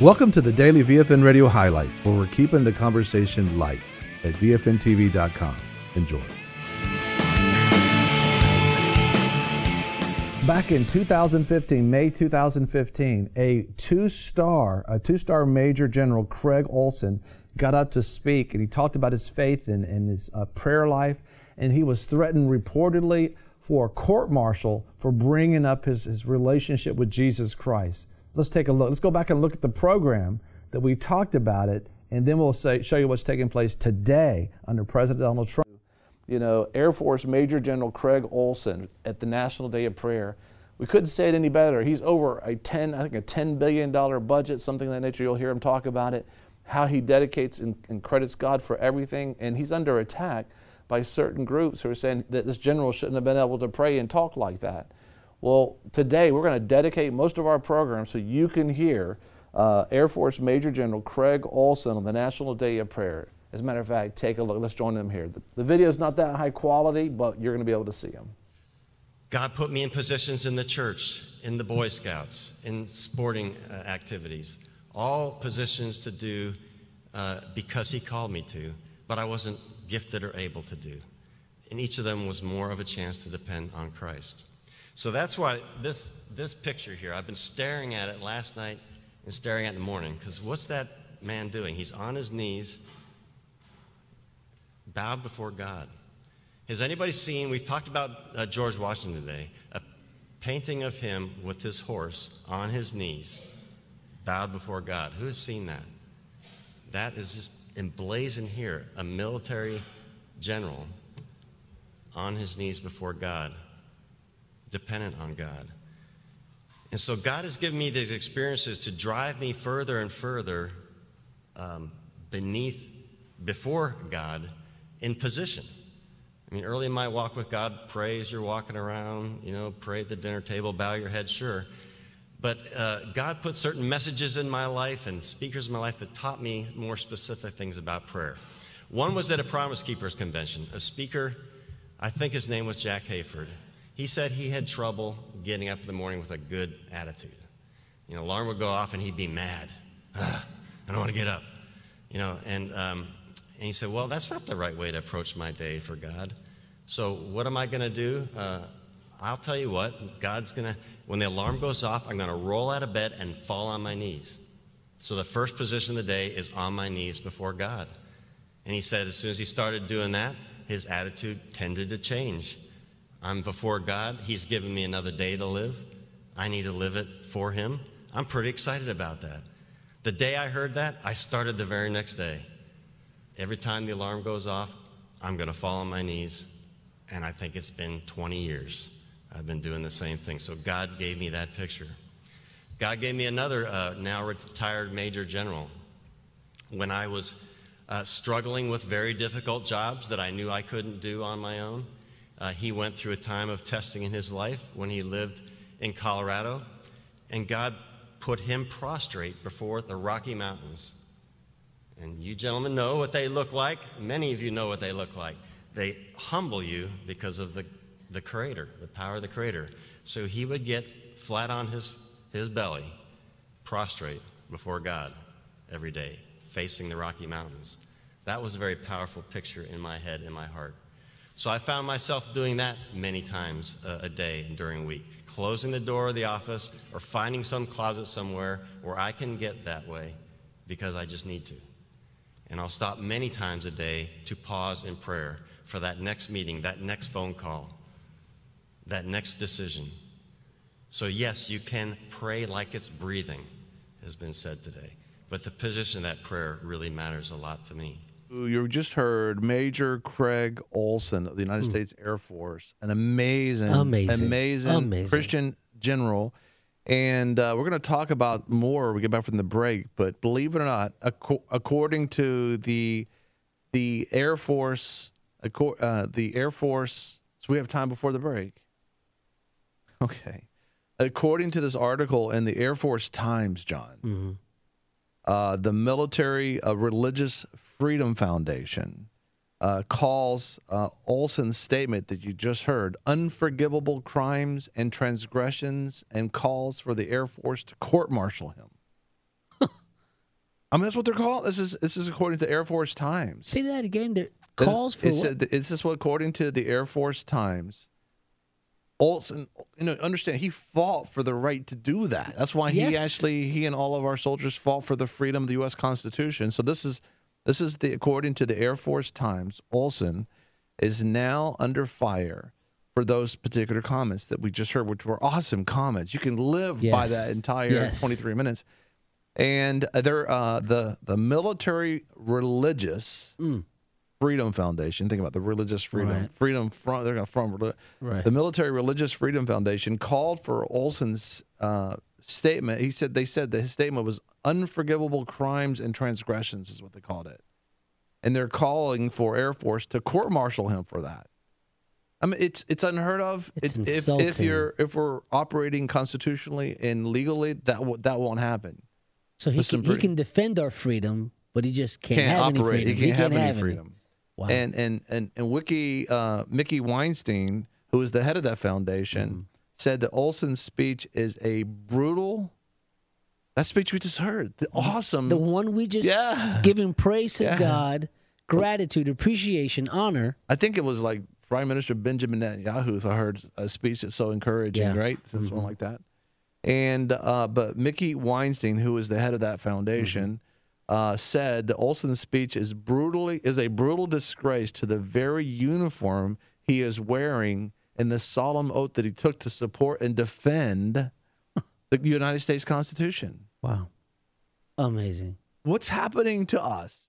Welcome to the daily VFN Radio highlights, where we're keeping the conversation light at VFNTV.com. Enjoy. Back in 2015, May 2015, a two-star, a two-star Major General Craig Olson got up to speak, and he talked about his faith and, and his uh, prayer life, and he was threatened reportedly for a court martial for bringing up his, his relationship with Jesus Christ. Let's take a look. Let's go back and look at the program that we talked about it, and then we'll say, show you what's taking place today under President Donald Trump. You know, Air Force Major General Craig Olson at the National Day of Prayer. We couldn't say it any better. He's over a 10, I think a $10 billion budget, something of that nature. You'll hear him talk about it, how he dedicates and, and credits God for everything. And he's under attack by certain groups who are saying that this general shouldn't have been able to pray and talk like that. Well, today we're going to dedicate most of our program so you can hear uh, Air Force Major General Craig Olson on the National Day of Prayer. As a matter of fact, take a look. Let's join them here. The, the video is not that high quality, but you're going to be able to see them. God put me in positions in the church, in the Boy Scouts, in sporting uh, activities, all positions to do uh, because He called me to, but I wasn't gifted or able to do. And each of them was more of a chance to depend on Christ. So that's why this, this picture here, I've been staring at it last night and staring at it in the morning, because what's that man doing? He's on his knees, bowed before God. Has anybody seen, we talked about uh, George Washington today, a painting of him with his horse on his knees, bowed before God. Who has seen that? That is just emblazoned here, a military general on his knees before God dependent on God. And so God has given me these experiences to drive me further and further um, beneath, before God in position. I mean, early in my walk with God, pray as you're walking around, you know, pray at the dinner table, bow your head, sure. But uh, God put certain messages in my life and speakers in my life that taught me more specific things about prayer. One was at a Promise Keepers convention. A speaker, I think his name was Jack Hayford, he said he had trouble getting up in the morning with a good attitude. You know, alarm would go off and he'd be mad. I don't want to get up. You know, and, um, and he said, well, that's not the right way to approach my day for God. So what am I going to do? Uh, I'll tell you what, God's going to, when the alarm goes off, I'm going to roll out of bed and fall on my knees. So the first position of the day is on my knees before God. And he said, as soon as he started doing that, his attitude tended to change. I'm before God. He's given me another day to live. I need to live it for Him. I'm pretty excited about that. The day I heard that, I started the very next day. Every time the alarm goes off, I'm going to fall on my knees. And I think it's been 20 years. I've been doing the same thing. So God gave me that picture. God gave me another uh, now retired major general. When I was uh, struggling with very difficult jobs that I knew I couldn't do on my own, uh, he went through a time of testing in his life when he lived in Colorado, and God put him prostrate before the Rocky Mountains. And you gentlemen know what they look like. Many of you know what they look like. They humble you because of the, the Creator, the power of the Creator. So he would get flat on his, his belly, prostrate before God every day, facing the Rocky Mountains. That was a very powerful picture in my head, in my heart. So I found myself doing that many times a, a day during a week, closing the door of the office or finding some closet somewhere where I can get that way because I just need to. And I'll stop many times a day to pause in prayer for that next meeting, that next phone call, that next decision. So, yes, you can pray like it's breathing, has been said today. But the position of that prayer really matters a lot to me. You just heard Major Craig Olson of the United mm. States Air Force, an amazing, amazing, amazing, amazing. Christian general. And uh, we're going to talk about more we get back from the break. But believe it or not, ac- according to the the Air Force, uh, the Air Force. So we have time before the break. Okay, according to this article in the Air Force Times, John. Mm-hmm uh, the Military uh, Religious Freedom Foundation uh, calls uh, Olson's statement that you just heard unforgivable crimes and transgressions and calls for the Air Force to court martial him. I mean, that's what they're called. This is this is according to Air Force Times. Say that again. The calls for it's, what? It's this what according to the Air Force Times. Olson, you know, understand he fought for the right to do that. That's why he Yes. actually he and all of our soldiers fought for the freedom of the U.S. Constitution. So this is this is the according to the Air Force Times. Olson is now under fire for those particular comments that we just heard, which were awesome comments. You can live by that entire Yes. 23 minutes. And they're uh, the the military religious Freedom Foundation. Think about the religious freedom, Right. freedom from they're going to from reli- Right. the military religious freedom foundation called for Olson's uh, statement. He said they said that his statement was unforgivable crimes and transgressions is what they called it, and they're calling for Air Force to court martial him for that. I mean, it's it's unheard of. It's It- if if you're if we're operating constitutionally and legally, that w- that won't happen. so he can, he can defend our freedom, but he just can't, Can't have operate. any He freedom. can't, have any freedom. Wow. And and and and Wiki uh, Mickey Weinstein, who is the head of that foundation, Mm-hmm. said that Olson's speech is a brutal. That speech we just heard, the awesome. the one we just Yeah. giving praise to Yeah. God, gratitude, appreciation, honor. I think it was like Prime Minister Benjamin Netanyahu. I heard a speech that's so encouraging, Yeah. Mm-hmm. right? Something like that. And uh, but Mickey Weinstein, who is the head of that foundation, Mm-hmm. Uh, said that Olson's speech is brutally is a brutal disgrace to the very uniform he is wearing and the solemn oath that he took to support and defend the United States Constitution. Wow. Amazing. What's happening to us?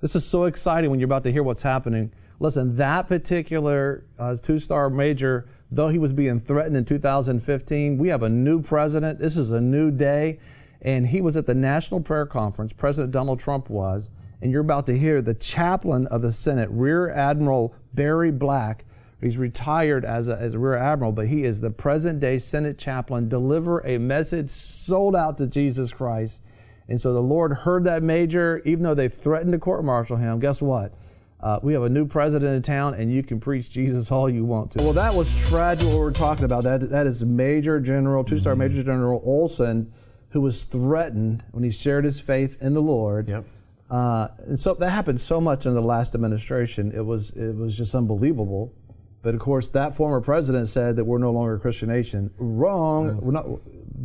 This is so exciting when you're about to hear what's happening. Listen, that particular uh, two star major, though he was being threatened in 2015, we have a new president. This is a new day. And he was at the National Prayer Conference, President Donald Trump was. And you're about to hear the chaplain of the Senate, Rear Admiral Barry Black. He's retired as a, as a Rear Admiral, but he is the present day Senate chaplain, deliver a message sold out to Jesus Christ. And so the Lord heard that major, even though they threatened to court martial him. Guess what? Uh, we have a new president in town, and you can preach Jesus all you want to. Well, that was tragic. What we're talking about that that is Major General, two-star Major General Olson, who was threatened when he shared his faith in the Lord. Yep. Uh, and so that happened so much in the last administration. It was it was just unbelievable. But of course, that former president said that we're no longer a Christian nation. Wrong. We're not.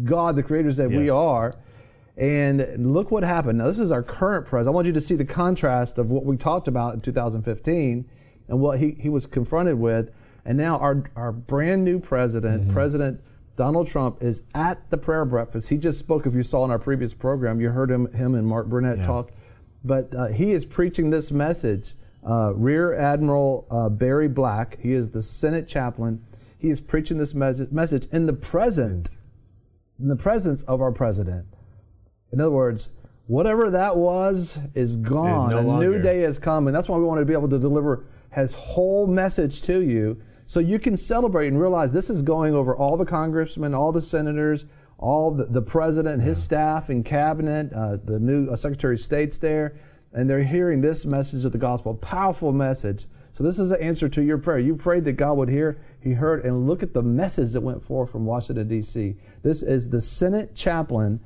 God, the Creator, said we are. And look what happened. Now, this is our current president. I want you to see the contrast of what we talked about in 2015 and what he, he was confronted with. And now our, our brand new president, President Donald Trump, is at the prayer breakfast. He just spoke, if you saw in our previous program, you heard him, him and Mark Burnett talk. But uh, he is preaching this message. Uh, Rear Admiral uh, Barry Black, he is the Senate chaplain. He is preaching this mes- message in the present, in the presence of our president. In other words, whatever that was is gone. no a new day has come, and that's why we want to be able to deliver his whole message to you, so you can celebrate and realize this is going over all the congressmen, all the senators, all the, the president, and his staff and cabinet, uh, the new uh, Secretary of State's there, and they're hearing this message of the gospel, powerful message. So this is an answer to your prayer. You prayed that God would hear. He heard, and look at the message that went forth from Washington D.C. This is the Senate chaplain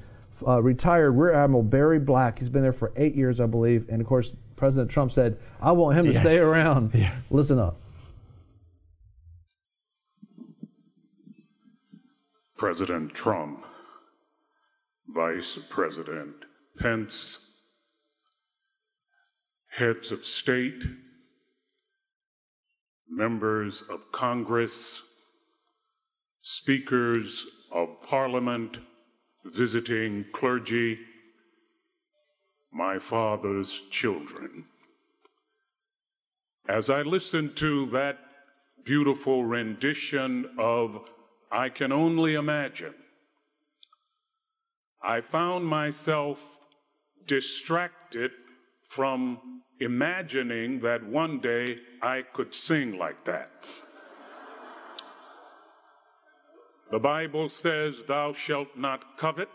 uh, retired Rear Admiral Barry Black. He's been there for eight years, I believe. And of course, President Trump said, I want him to stay around. Yes. Listen up. President Trump, Vice President Pence, heads of state, members of Congress, speakers of parliament, visiting clergy, my father's children. As I listened to that beautiful rendition of I Can Only Imagine, I found myself distracted from imagining that one day I could sing like that. The Bible says, Thou shalt not covet,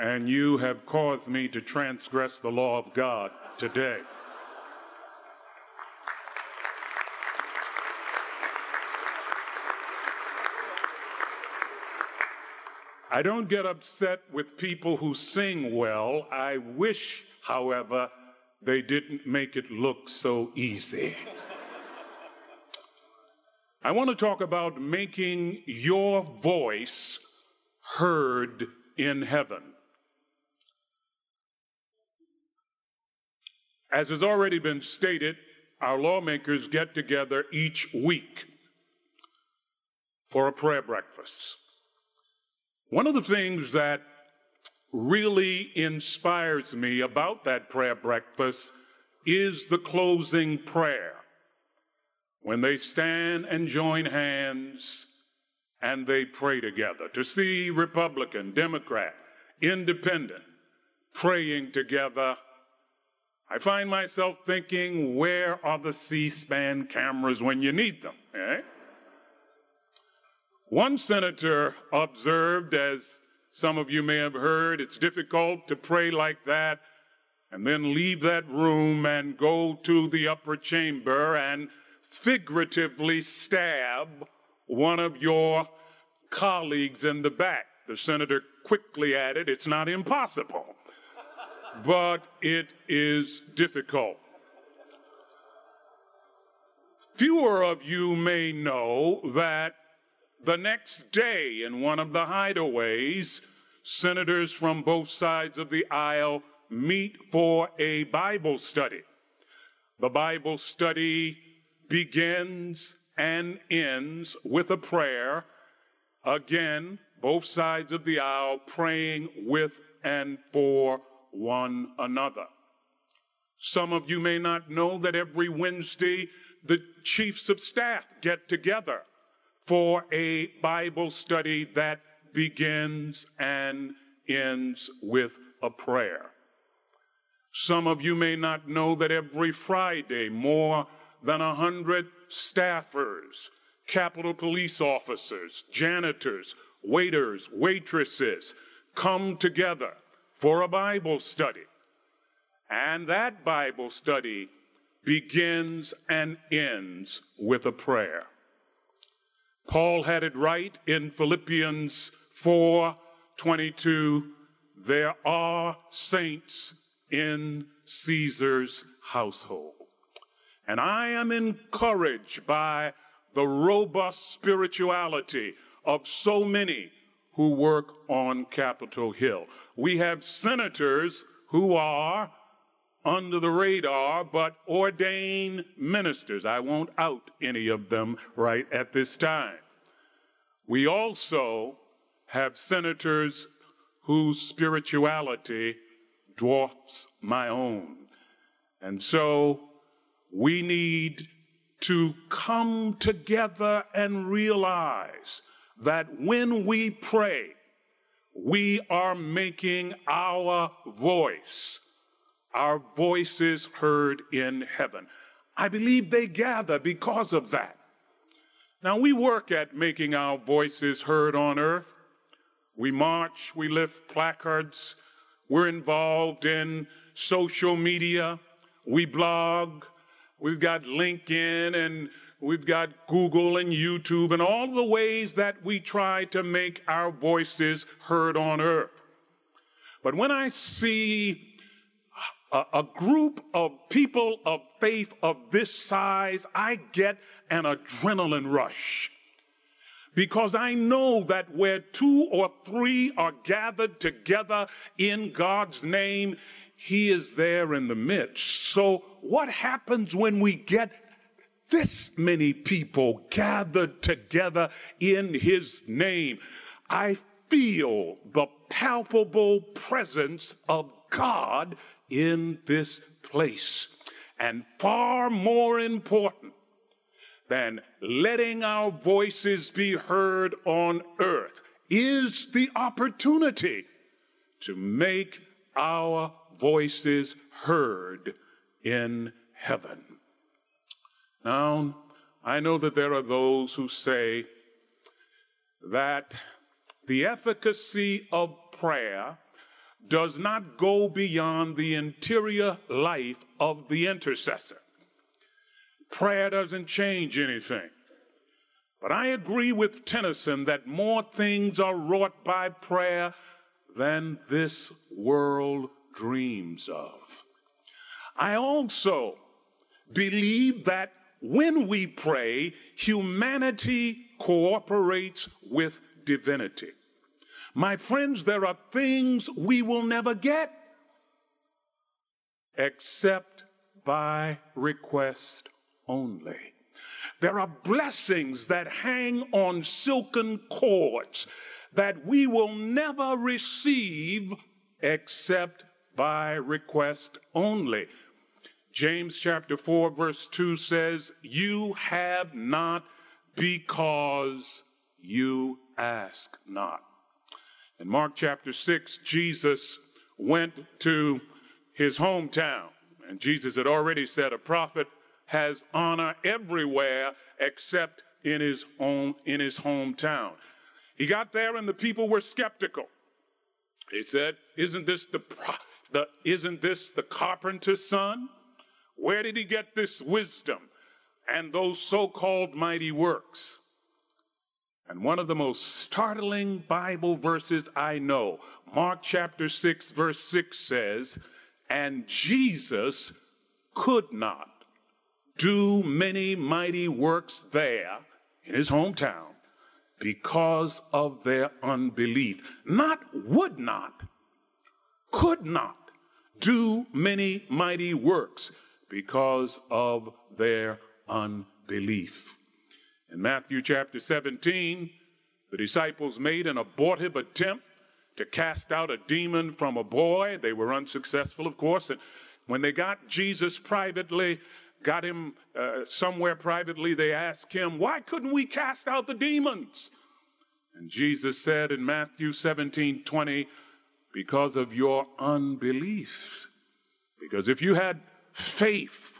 and you have caused me to transgress the law of God today. I don't get upset with people who sing well. I wish, however, they didn't make it look so easy. I want to talk about making your voice heard in heaven. As has already been stated, our lawmakers get together each week for a prayer breakfast. One of the things that really inspires me about that prayer breakfast is the closing prayer. When they stand and join hands and they pray together. To see Republican, Democrat, Independent praying together, I find myself thinking, where are the C SPAN cameras when you need them? Eh? One senator observed, as some of you may have heard, it's difficult to pray like that and then leave that room and go to the upper chamber and figuratively stab one of your colleagues in the back. The senator quickly added, It's not impossible, but it is difficult. Fewer of you may know that the next day, in one of the hideaways, senators from both sides of the aisle meet for a Bible study. The Bible study begins and ends with a prayer. Again, both sides of the aisle praying with and for one another. Some of you may not know that every Wednesday the chiefs of staff get together for a Bible study that begins and ends with a prayer. Some of you may not know that every Friday, more than a hundred staffers, Capitol police officers, janitors, waiters, waitresses come together for a Bible study. And that Bible study begins and ends with a prayer. Paul had it right in Philippians 4 22. There are saints in Caesar's household. And I am encouraged by the robust spirituality of so many who work on Capitol Hill. We have senators who are under the radar, but ordained ministers. I won't out any of them right at this time. We also have senators whose spirituality dwarfs my own. And so we need to come together and realize that when we pray, we are making our voice our voices heard in heaven. I believe they gather because of that. Now, we work at making our voices heard on earth. We march, we lift placards, we're involved in social media, we blog, we've got LinkedIn and we've got Google and YouTube and all the ways that we try to make our voices heard on earth. But when I see a, a group of people of faith of this size, I get an adrenaline rush. Because I know that where two or three are gathered together in God's name, He is there in the midst. So, what happens when we get this many people gathered together in His name? I feel the palpable presence of God in this place. And far more important than letting our voices be heard on earth is the opportunity to make our voices heard in heaven. Now, I know that there are those who say that the efficacy of prayer does not go beyond the interior life of the intercessor. Prayer doesn't change anything. But I agree with Tennyson that more things are wrought by prayer than this world dreams of. I also believe that when we pray, humanity cooperates with divinity. My friends, there are things we will never get except by request only. There are blessings that hang on silken cords that we will never receive except by request only. James chapter 4, verse 2 says, You have not because you ask not. In Mark chapter 6, Jesus went to his hometown, and Jesus had already said, A prophet has honor everywhere except in his own in his hometown. He got there and the people were skeptical. He said, "Isn't this the, the isn't this the carpenter's son? Where did he get this wisdom and those so-called mighty works?" And one of the most startling Bible verses I know, Mark chapter 6 verse 6 says, "And Jesus could not do many mighty works there in his hometown because of their unbelief. Not would not, could not do many mighty works because of their unbelief. In Matthew chapter 17, the disciples made an abortive attempt to cast out a demon from a boy. They were unsuccessful, of course. And when they got Jesus privately, got him uh, somewhere privately, they asked him, Why couldn't we cast out the demons? And Jesus said in Matthew 17 20, Because of your unbelief. Because if you had faith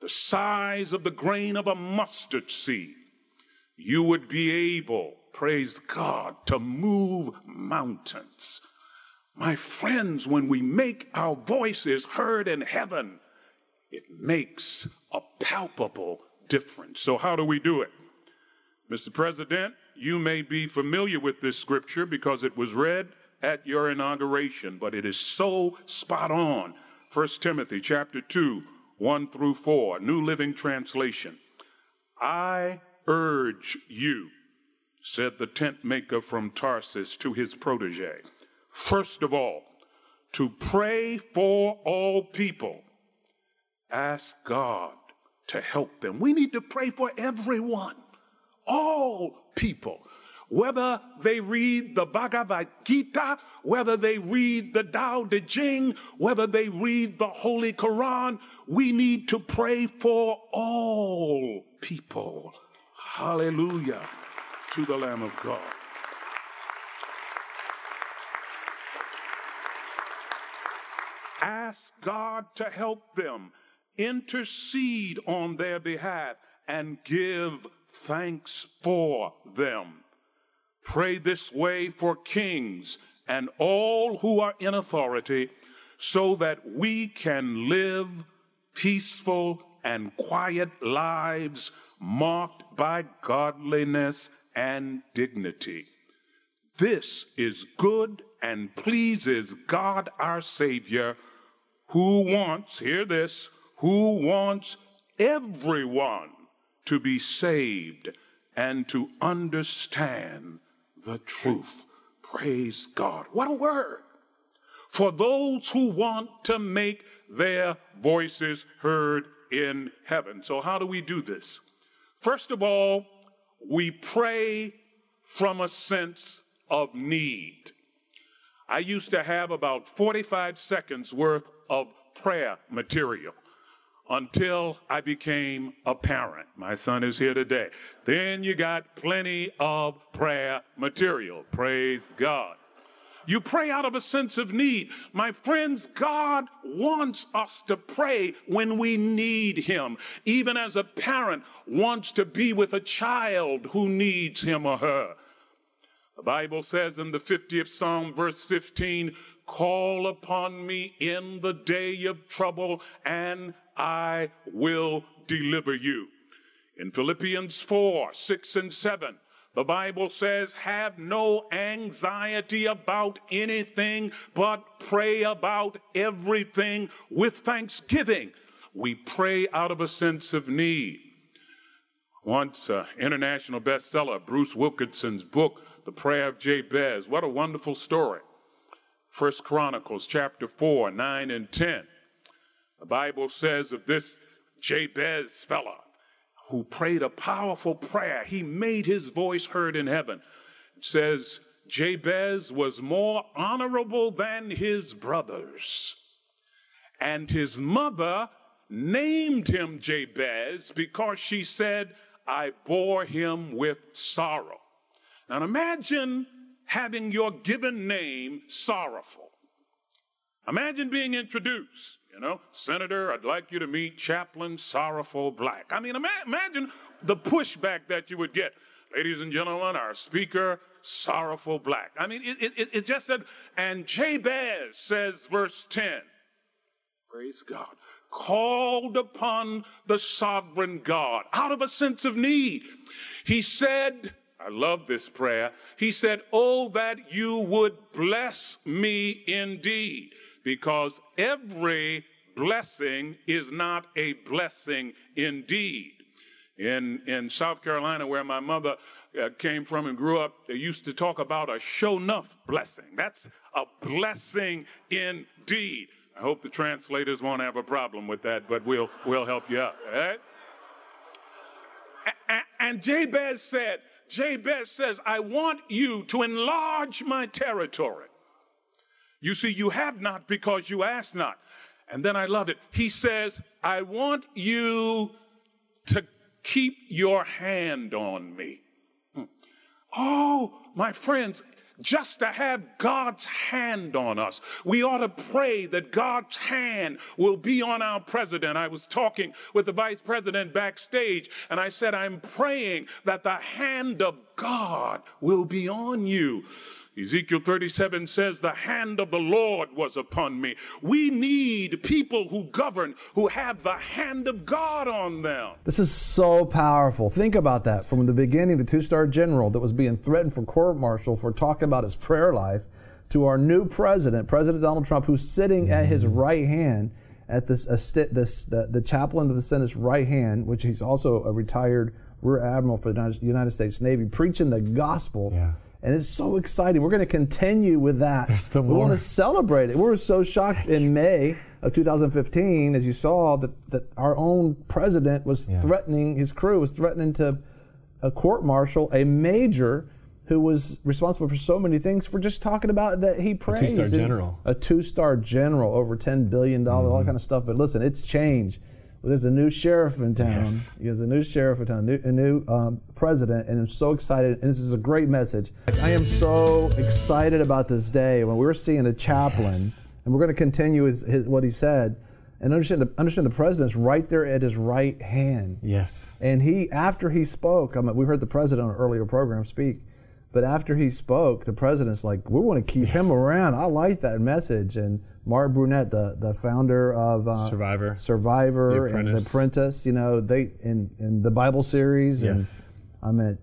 the size of the grain of a mustard seed, you would be able, praise God, to move mountains. My friends, when we make our voices heard in heaven, it makes a palpable difference. So, how do we do it? Mr. President, you may be familiar with this scripture because it was read at your inauguration, but it is so spot on. 1 Timothy chapter 2, 1 through 4, New Living Translation. I urge you, said the tent maker from Tarsus to his protege, first of all, to pray for all people ask God to help them. We need to pray for everyone, all people, whether they read the Bhagavad Gita, whether they read the Tao Te Ching, whether they read the Holy Quran, we need to pray for all people. Hallelujah to the Lamb of God. Ask God to help them intercede on their behalf, and give thanks for them. Pray this way for kings and all who are in authority, so that we can live peaceful and quiet lives marked by godliness and dignity. This is good and pleases God our Savior, who wants, hear this, who wants everyone to be saved and to understand the truth. Praise God. What a word. For those who want to make their voices heard in heaven. So, how do we do this? First of all, we pray from a sense of need. I used to have about 45 seconds worth of prayer material until I became a parent. My son is here today. Then you got plenty of prayer material. Praise God. You pray out of a sense of need. My friends, God wants us to pray when we need Him. Even as a parent wants to be with a child who needs him or her. The Bible says in the 50th Psalm, verse 15, Call upon me in the day of trouble, and I will deliver you. In Philippians 4 6 and 7, the Bible says, Have no anxiety about anything, but pray about everything with thanksgiving. We pray out of a sense of need. Once uh, international bestseller, Bruce Wilkinson's book, The Prayer of Jabez. What a wonderful story. First Chronicles chapter 4, 9 and 10. The Bible says of this Jabez fella who prayed a powerful prayer, he made his voice heard in heaven. It says, Jabez was more honorable than his brothers. And his mother named him Jabez because she said, I bore him with sorrow. Now imagine having your given name sorrowful. Imagine being introduced, you know, Senator, I'd like you to meet Chaplain Sorrowful Black. I mean, ima- imagine the pushback that you would get. Ladies and gentlemen, our speaker, Sorrowful Black. I mean, it, it, it just said, and Jabez says, verse 10, praise God, called upon the sovereign God out of a sense of need. He said, I love this prayer. He said, Oh, that you would bless me indeed, because every blessing is not a blessing indeed. In, in South Carolina, where my mother uh, came from and grew up, they used to talk about a show enough blessing. That's a blessing indeed. I hope the translators won't have a problem with that, but we'll, we'll help you out. And Jabez said, Jabez says, I want you to enlarge my territory. You see, you have not because you ask not. And then I love it. He says, I want you to keep your hand on me. Hmm. Oh, my friends, just to have God's hand on us. We ought to pray that God's hand will be on our president. I was talking with the vice president backstage, and I said, I'm praying that the hand of God will be on you. Ezekiel 37 says, The hand of the Lord was upon me. We need people who govern, who have the hand of God on them. This is so powerful. Think about that. From the beginning, the two star general that was being threatened for court martial for talking about his prayer life to our new president, President Donald Trump, who's sitting at his mm-hmm. right hand at this, this the, the chaplain of the Senate's right hand, which he's also a retired rear admiral for the United States Navy, preaching the gospel. Yeah. And it's so exciting. We're going to continue with that. There's still more. we want to celebrate it. We were so shocked in May of 2015, as you saw, that, that our own president was Yeah. threatening, his crew was threatening to a court martial a major who was responsible for so many things for just talking about that he praised. two-star general. A two star general, over $10 billion, all Mm-hmm. that kind of stuff. But listen, it's changed. There's a new sheriff in town. Yes. There's a new sheriff in town, new, a new um, president, and I'm so excited. And this is a great message. I am so excited about this day when we're seeing a chaplain, and we're going to continue his, his, what he said, and understand the, understand the president's right there at his right hand. Yes. And he, after he spoke, I mean, we heard the president on an earlier program speak, but after he spoke, the president's like, we want to keep him around. I like that message. And Mark Burnett, the, the founder of uh, Survivor. Survivor, The and The Apprentice. You know, they in in the Bible series, Yes. and I met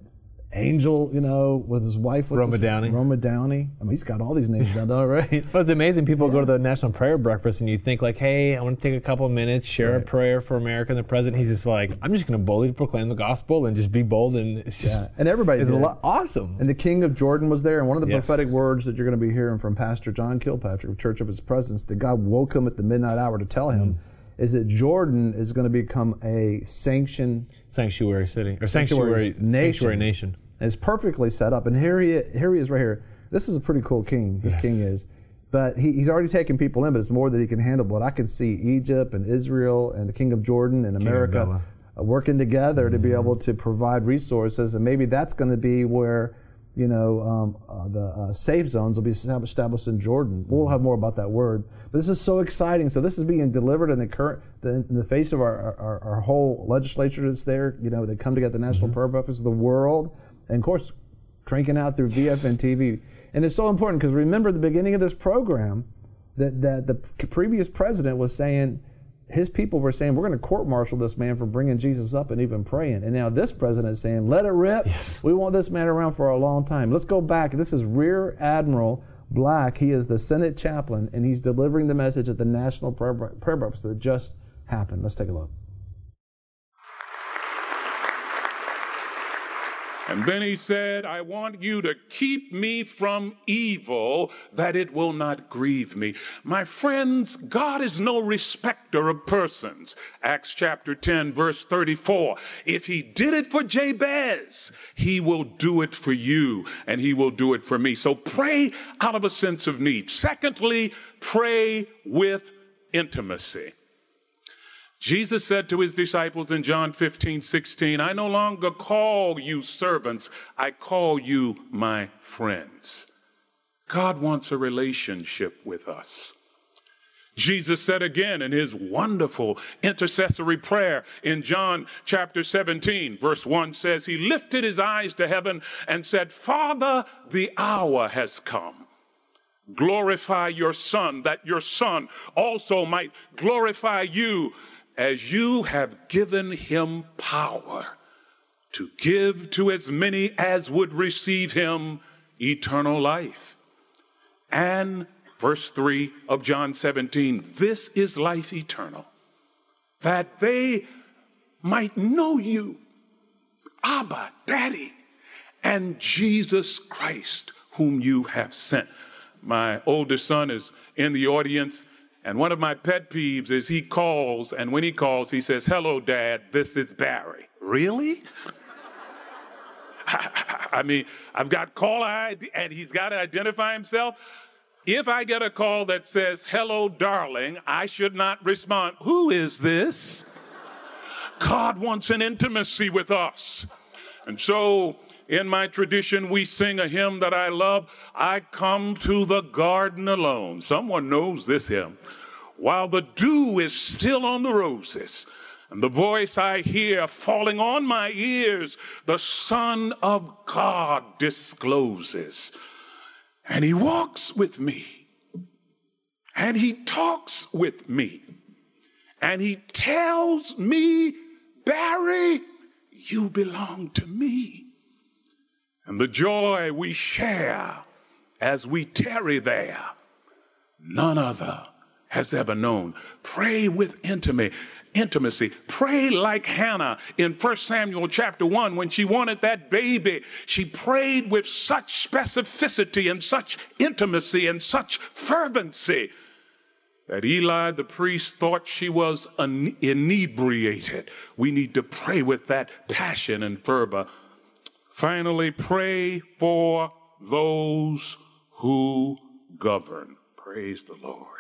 Angel, you know, with his wife, Roma his- Downey. Roma Downey. I mean, he's got all these names down, all right. Well, it's amazing. People go to the National Prayer Breakfast and you think like, hey, I want to take a couple of minutes, share a prayer for America and the president. He's just like, I'm just going to boldly proclaim the gospel and just be bold and it's just Yeah, and everybody it's a lot awesome. And the King of Jordan was there, and one of the Yes. prophetic words that you're going to be hearing from Pastor John Kilpatrick of Church of His Presence, that God woke him at the midnight hour to tell him, Mm. is that Jordan is going to become a sanctioned sanctuary city or Sanctuary sanctuary nation. sanctuary nation. And it's perfectly set up. And here he here he is right here. This is a pretty cool king. This Yes. king is. But he, he's already taken people in, but it's more that he can handle. But I can see Egypt and Israel and the king of Jordan and America uh, working together to be able to provide resources. And maybe that's going to be where, you know, um, uh, the uh, safe zones will be established in Jordan. We'll have more about that word. But this is so exciting. So this is being delivered in the current, the, in the face of our, our, our whole legislature that's there. You know, they come together, the National Prayer Breakfast, the world, and of course, cranking out through VFN TV. And it's so important because remember the beginning of this program that, that the previous president was saying his people were saying, we're going to court martial this man for bringing Jesus up and even praying. And now this president is saying, let it rip. We want this man around for a long time. Let's go back. This is Rear Admiral Black. He is the Senate chaplain, and he's delivering the message at the National Prayer, prayer Breakfast that just happened. Let's take a look. And then he said, I want you to keep me from evil that it will not grieve me. My friends, God is no respecter of persons. Acts chapter 10, verse 34. If he did it for Jabez, he will do it for you and he will do it for me. So pray out of a sense of need. Secondly, pray with intimacy. Jesus said to his disciples in John 15, 16, I no longer call you servants, I call you my friends. God wants a relationship with us. Jesus said again in his wonderful intercessory prayer in John chapter 17, verse 1 says, He lifted his eyes to heaven and said, Father, the hour has come. Glorify your Son, that your Son also might glorify you as you have given him power to give to as many as would receive him eternal life. And verse 3 of John 17 this is life eternal, that they might know you, Abba, Daddy, and Jesus Christ, whom you have sent. My oldest son is in the audience. And one of my pet peeves is he calls, and when he calls, he says, Hello, Dad, this is Barry. Really? I mean, I've got call ID, and he's got to identify himself. If I get a call that says, Hello, darling, I should not respond. Who is this? God wants an intimacy with us. And so, in my tradition, we sing a hymn that I love I come to the garden alone. Someone knows this hymn while the dew is still on the roses. And the voice I hear falling on my ears, the Son of God discloses. And he walks with me. And he talks with me. And he tells me, Barry, you belong to me. And the joy we share as we tarry there, none other has ever known. Pray with intimacy. Intimacy. Pray like Hannah in 1 Samuel chapter 1 when she wanted that baby. She prayed with such specificity and such intimacy and such fervency that Eli the priest thought she was inebriated. We need to pray with that passion and fervor. Finally, pray for those who govern. Praise the Lord.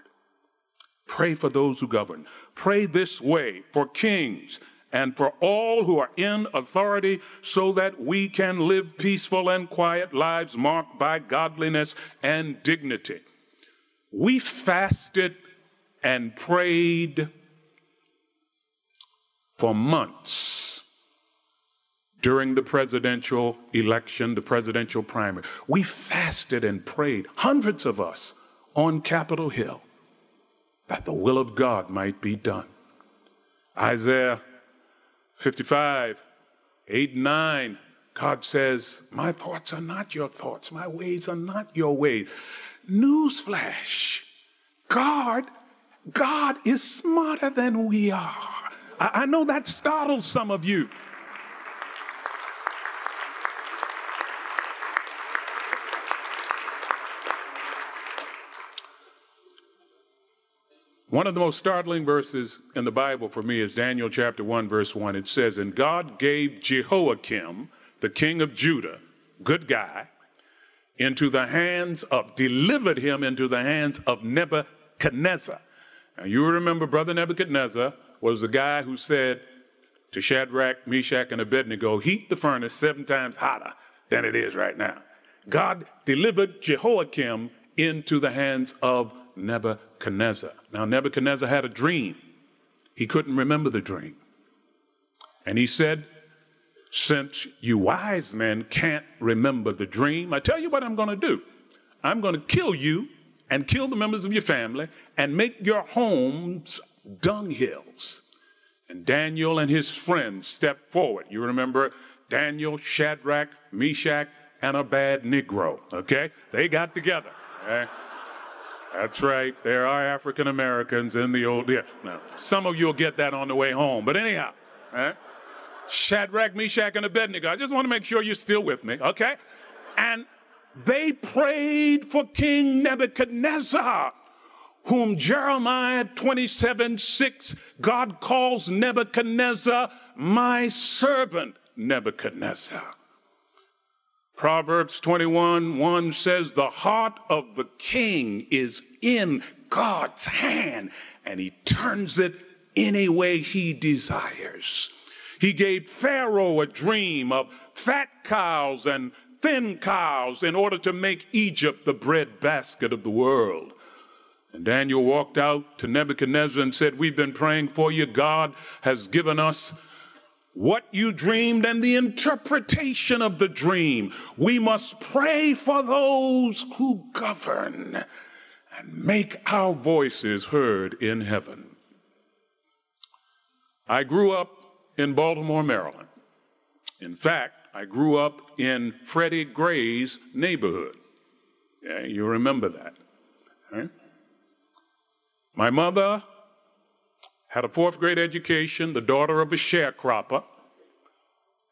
Pray for those who govern. Pray this way for kings and for all who are in authority so that we can live peaceful and quiet lives marked by godliness and dignity. We fasted and prayed for months during the presidential election, the presidential primary. We fasted and prayed, hundreds of us, on Capitol Hill that the will of God might be done. Isaiah 55, 8 and 9, God says, My thoughts are not your thoughts, my ways are not your ways. Newsflash God, God is smarter than we are. I, I know that startles some of you. One of the most startling verses in the Bible for me is Daniel chapter 1, verse 1. It says, And God gave Jehoiakim, the king of Judah, good guy, into the hands of, delivered him into the hands of Nebuchadnezzar. Now you remember, Brother Nebuchadnezzar was the guy who said to Shadrach, Meshach, and Abednego, Heat the furnace seven times hotter than it is right now. God delivered Jehoiakim into the hands of Nebuchadnezzar. Now, Nebuchadnezzar had a dream. He couldn't remember the dream. And he said, Since you wise men can't remember the dream, I tell you what I'm going to do. I'm going to kill you and kill the members of your family and make your homes dunghills. And Daniel and his friends stepped forward. You remember Daniel, Shadrach, Meshach, and a bad Negro. Okay? They got together. Okay? That's right. There are African Americans in the old. Yeah, no. Some of you will get that on the way home. But anyhow, right? Shadrach, Meshach, and Abednego. I just want to make sure you're still with me, okay? And they prayed for King Nebuchadnezzar, whom Jeremiah 27 6, God calls Nebuchadnezzar my servant Nebuchadnezzar. Proverbs 21 1 says, The heart of the king is in God's hand, and he turns it any way he desires. He gave Pharaoh a dream of fat cows and thin cows in order to make Egypt the bread basket of the world. And Daniel walked out to Nebuchadnezzar and said, We've been praying for you. God has given us what you dreamed and the interpretation of the dream. We must pray for those who govern and make our voices heard in heaven. I grew up in Baltimore, Maryland. In fact, I grew up in Freddie Gray's neighborhood. Yeah, you remember that. Right? My mother had a fourth grade education, the daughter of a sharecropper,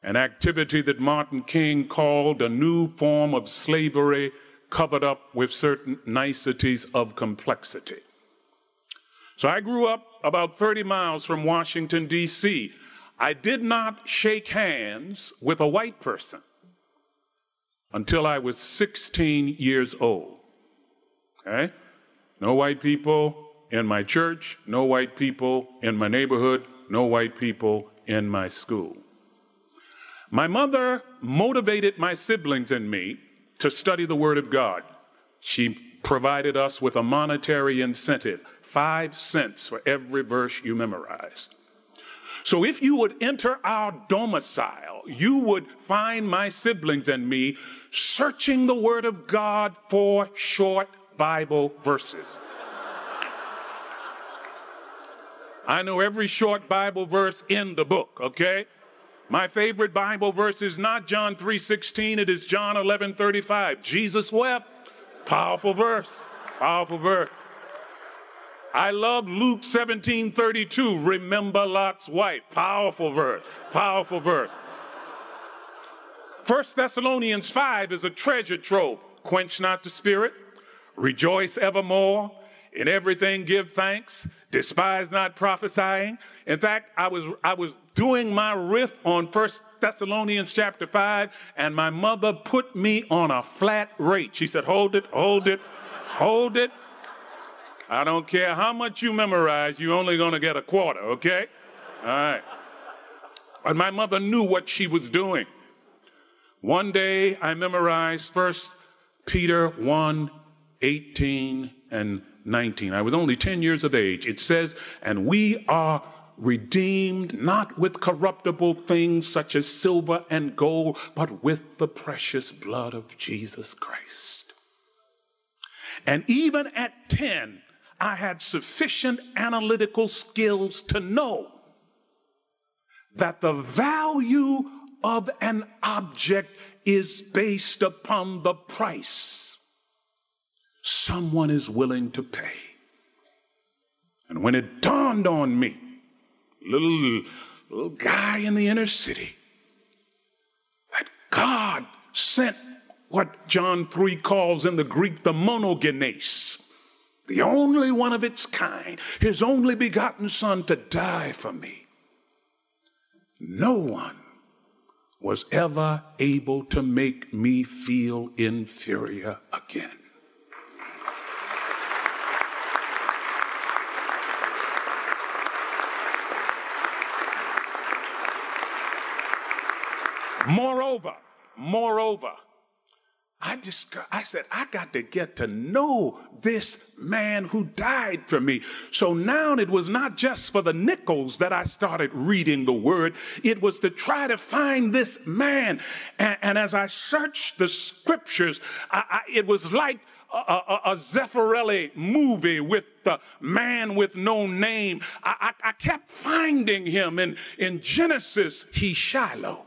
an activity that Martin King called a new form of slavery covered up with certain niceties of complexity. So I grew up about 30 miles from Washington, D.C. I did not shake hands with a white person until I was 16 years old. Okay? No white people in my church, no white people in my neighborhood, no white people in my school. My mother motivated my siblings and me to study the Word of God. She provided us with a monetary incentive, five cents for every verse you memorized. So if you would enter our domicile, you would find my siblings and me searching the Word of God for short Bible verses. I know every short Bible verse in the book, okay? My favorite Bible verse is not John 3:16, it is John 11:35. Jesus wept. Powerful verse. Powerful verse. I love Luke 17:32. Remember Lot's wife. Powerful verse. Powerful verse. 1 Thessalonians 5 is a treasure trove. Quench not the spirit. Rejoice evermore. In everything give thanks. Despise not prophesying. In fact, I was I was doing my riff on First Thessalonians chapter 5, and my mother put me on a flat rate. She said, Hold it, hold it, hold it. I don't care how much you memorize, you're only going to get a quarter, okay? All right. But my mother knew what she was doing. One day I memorized First Peter 1 18 and 19. I was only 10 years of age. It says, And we are redeemed not with corruptible things such as silver and gold, but with the precious blood of Jesus Christ. And even at 10, I had sufficient analytical skills to know that the value of an object is based upon the price someone is willing to pay. And when it dawned on me, little, little guy in the inner city, that God sent what John 3 calls in the Greek the monogenes, the only one of its kind, his only begotten son to die for me. No one was ever able to make me feel inferior again. Moreover, I just I said I got to get to know this man who died for me. So now it was not just for the nickels that I started reading the word. It was to try to find this man. And, and as I searched the scriptures, I, I, it was like a, a, a Zeffirelli movie with the man with no name. I, I, I kept finding him in, in Genesis, he's Shiloh.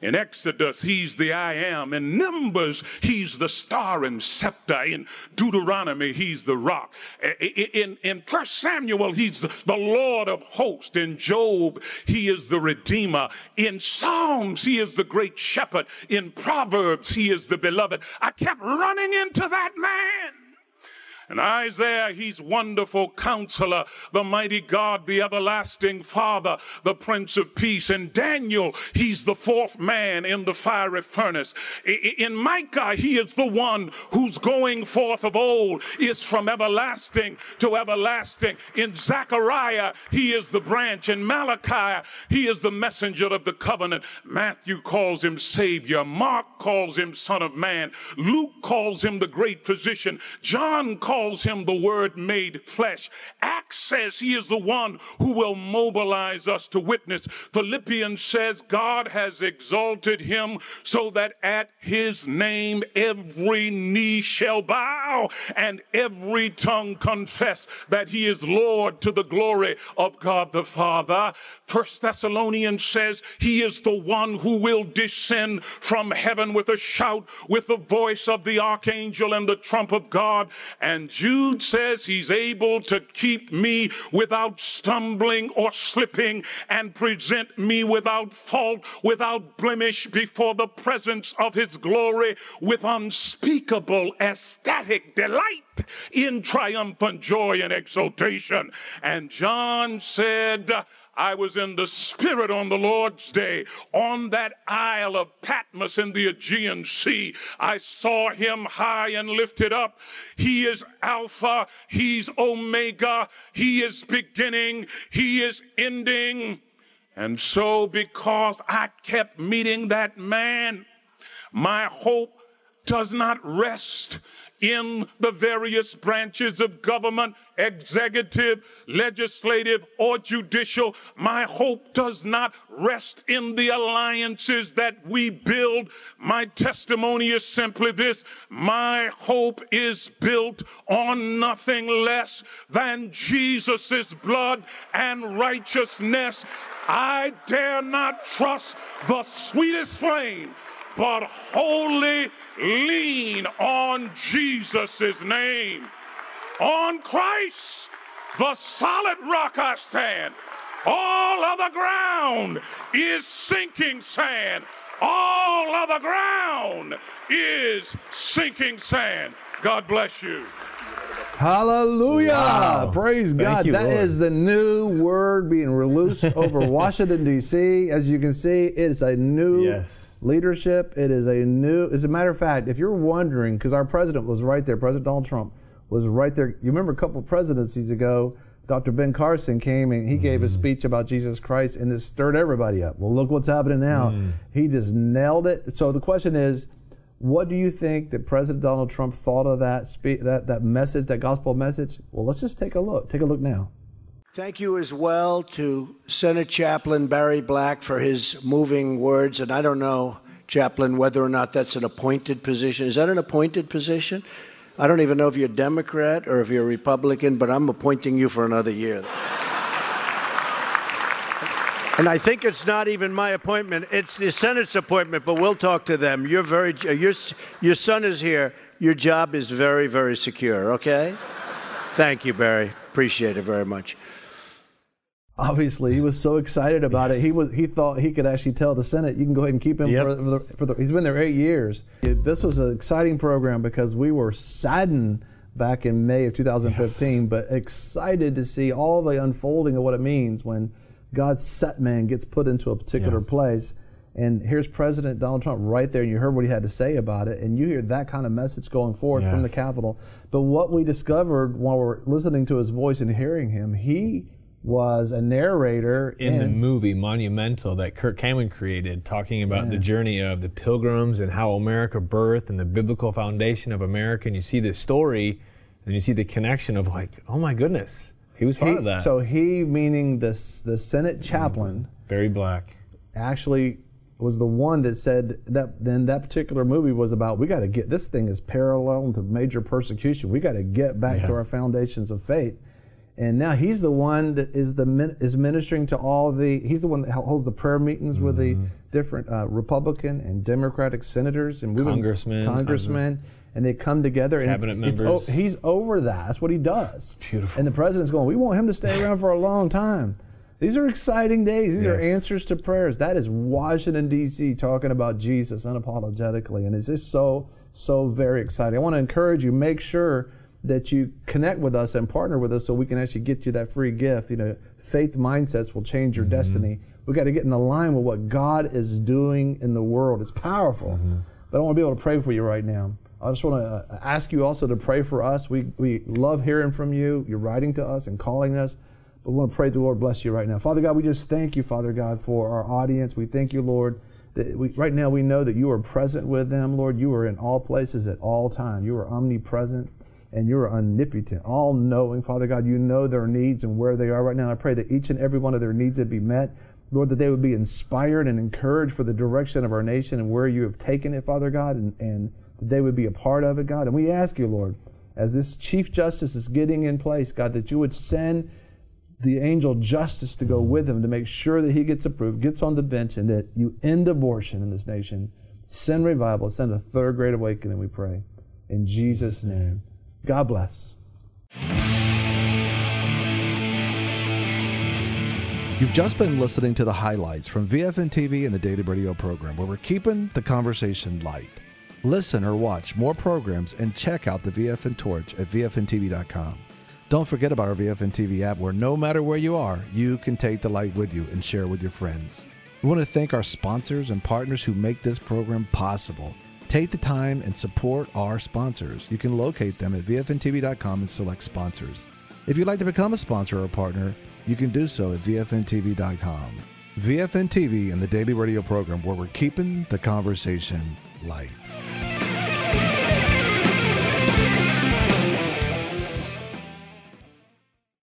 In Exodus, he's the I am. In Numbers, he's the star and scepter. In Deuteronomy, he's the rock. In, in, First Samuel, he's the Lord of hosts. In Job, he is the Redeemer. In Psalms, he is the great shepherd. In Proverbs, he is the beloved. I kept running into that man. And Isaiah, he's wonderful counselor, the mighty God, the everlasting Father, the Prince of Peace. And Daniel, he's the fourth man in the fiery furnace. In Micah, he is the one who's going forth of old, is from everlasting to everlasting. In Zechariah, he is the branch. In Malachi, he is the messenger of the covenant. Matthew calls him Savior. Mark calls him Son of Man. Luke calls him the great physician. John calls calls him the Word made flesh. Acts says he is the one who will mobilize us to witness. Philippians says God has exalted him so that at his name every knee shall bow and every tongue confess that he is Lord to the glory of God the Father. First Thessalonians says he is the one who will descend from heaven with a shout, with the voice of the archangel and the trump of God, and and Jude says he's able to keep me without stumbling or slipping and present me without fault, without blemish before the presence of his glory with unspeakable ecstatic delight in triumphant joy and exultation. And John said, I was in the Spirit on the Lord's day on that Isle of Patmos in the Aegean Sea. I saw him high and lifted up. He is Alpha, He's Omega, He is beginning, He is ending. And so, because I kept meeting that man, my hope does not rest in the various branches of government, executive, legislative, or judicial. My hope does not rest in the alliances that we build. My testimony is simply this. My hope is built on nothing less than Jesus' blood and righteousness. I dare not trust the sweetest flame but wholly lean on Jesus' name. On Christ, the solid rock I stand. All other ground is sinking sand. All other ground is sinking sand. God bless you. Hallelujah. Wow. Praise Thank God. you, That Lord. is the new word being released over Washington, D.C. As you can see, it is a new Yes. leadership. It is a new, as a matter of fact, if you're wondering, because our president was right there, President Donald Trump was right there. You remember a couple of presidencies ago, Dr. Ben Carson came and he gave a mm-hmm. speech about Jesus Christ and this stirred everybody up. Well, look what's happening now. Mm. He just nailed it. So the question is, what do you think that President Donald Trump thought of that spe- that that message, that gospel message? Well, let's just take a look. Take a look now. Thank you as well to Senate Chaplain Barry Black for his moving words. And I don't know, Chaplain, whether or not that's an appointed position. Is that an appointed position? I don't even know if you're a Democrat or if you're a Republican, but I'm appointing you for another year. And I think it's not even my appointment; it's the Senate's appointment. But we'll talk to them. You're very uh, your your son is here. Your job is very very secure. Okay. Thank you, Barry. Appreciate it very much. Obviously, he was so excited about it. He was he thought he could actually tell the Senate, "You can go ahead and keep him Yep. for, for, the, for the." He's been there eight years. This was an exciting program because we were saddened back in May of 2015, but excited to see all the unfolding of what it means when God's set man gets put into a particular Yeah. place. And here's President Donald Trump right there, and you heard what he had to say about it, and you hear that kind of message going forward from the Capitol. But what we discovered while we're listening to his voice and hearing him, he was a narrator in the movie Monumental that Kirk Cameron created, talking about the journey of the pilgrims and how America birthed and the biblical foundation of America. And you see this story, and you see the connection of like, oh my goodness, he was part He- of that. So he, meaning the the Senate chaplain, Barry Black. actually was the one that said that then that particular movie was about we got to get this thing is parallel to major persecution. We got to get back to our foundations of faith. And now he's the one that is the is ministering to all the. He's the one that holds the prayer meetings with the different uh, Republican and Democratic senators and Congressmen, congressmen, and they come together and it's- Cabinet it's members. he's over that. That's what he does. Beautiful. And the president's going. We want him to stay around for a long time. These are exciting days. These are answers to prayers. That is Washington D.C. talking about Jesus unapologetically, and it's just so so very exciting. I want to encourage you. Make sure that you connect with us and partner with us so we can actually get you that free gift. You know, faith mindsets will change your destiny. We've got to get in line with what God is doing in the world. It's powerful. But I want to be able to pray for you right now. I just want to uh, ask you also to pray for us. We, we love hearing from you. You're writing to us and calling us. But we want to pray the Lord bless you right now. Father God, we just thank you, Father God, for our audience. We thank you, Lord, that we, right now we know that you are present with them, Lord. You are in all places at all time. You are omnipresent and you are omnipotent, all knowing. Father God, you know their needs and where they are right now. And I pray that each and every one of their needs would be met. Lord, that they would be inspired and encouraged for the direction of our nation and where you have taken it, Father God, and, and that they would be a part of it, God. And we ask you, Lord, as this Chief Justice is getting in place, God, that you would send the angel justice to go with him to make sure that he gets approved, gets on the bench, and that you end abortion in this nation. Send revival, send a third great awakening, we pray. In Jesus' name. God bless. You've just been listening to the highlights from VFN TV and the Data Radio program, where we're keeping the conversation light. Listen or watch more programs and check out the VFN Torch at VFNTV.com. Don't forget about our VFN TV app, where no matter where you are, you can take the light with you and share with your friends. We want to thank our sponsors and partners who make this program possible. Take the time and support our sponsors. You can locate them at VFNTV.com and select sponsors. If you'd like to become a sponsor or partner, you can do so at VFNTV.com. VFN TV and the daily radio program where we're keeping the conversation light.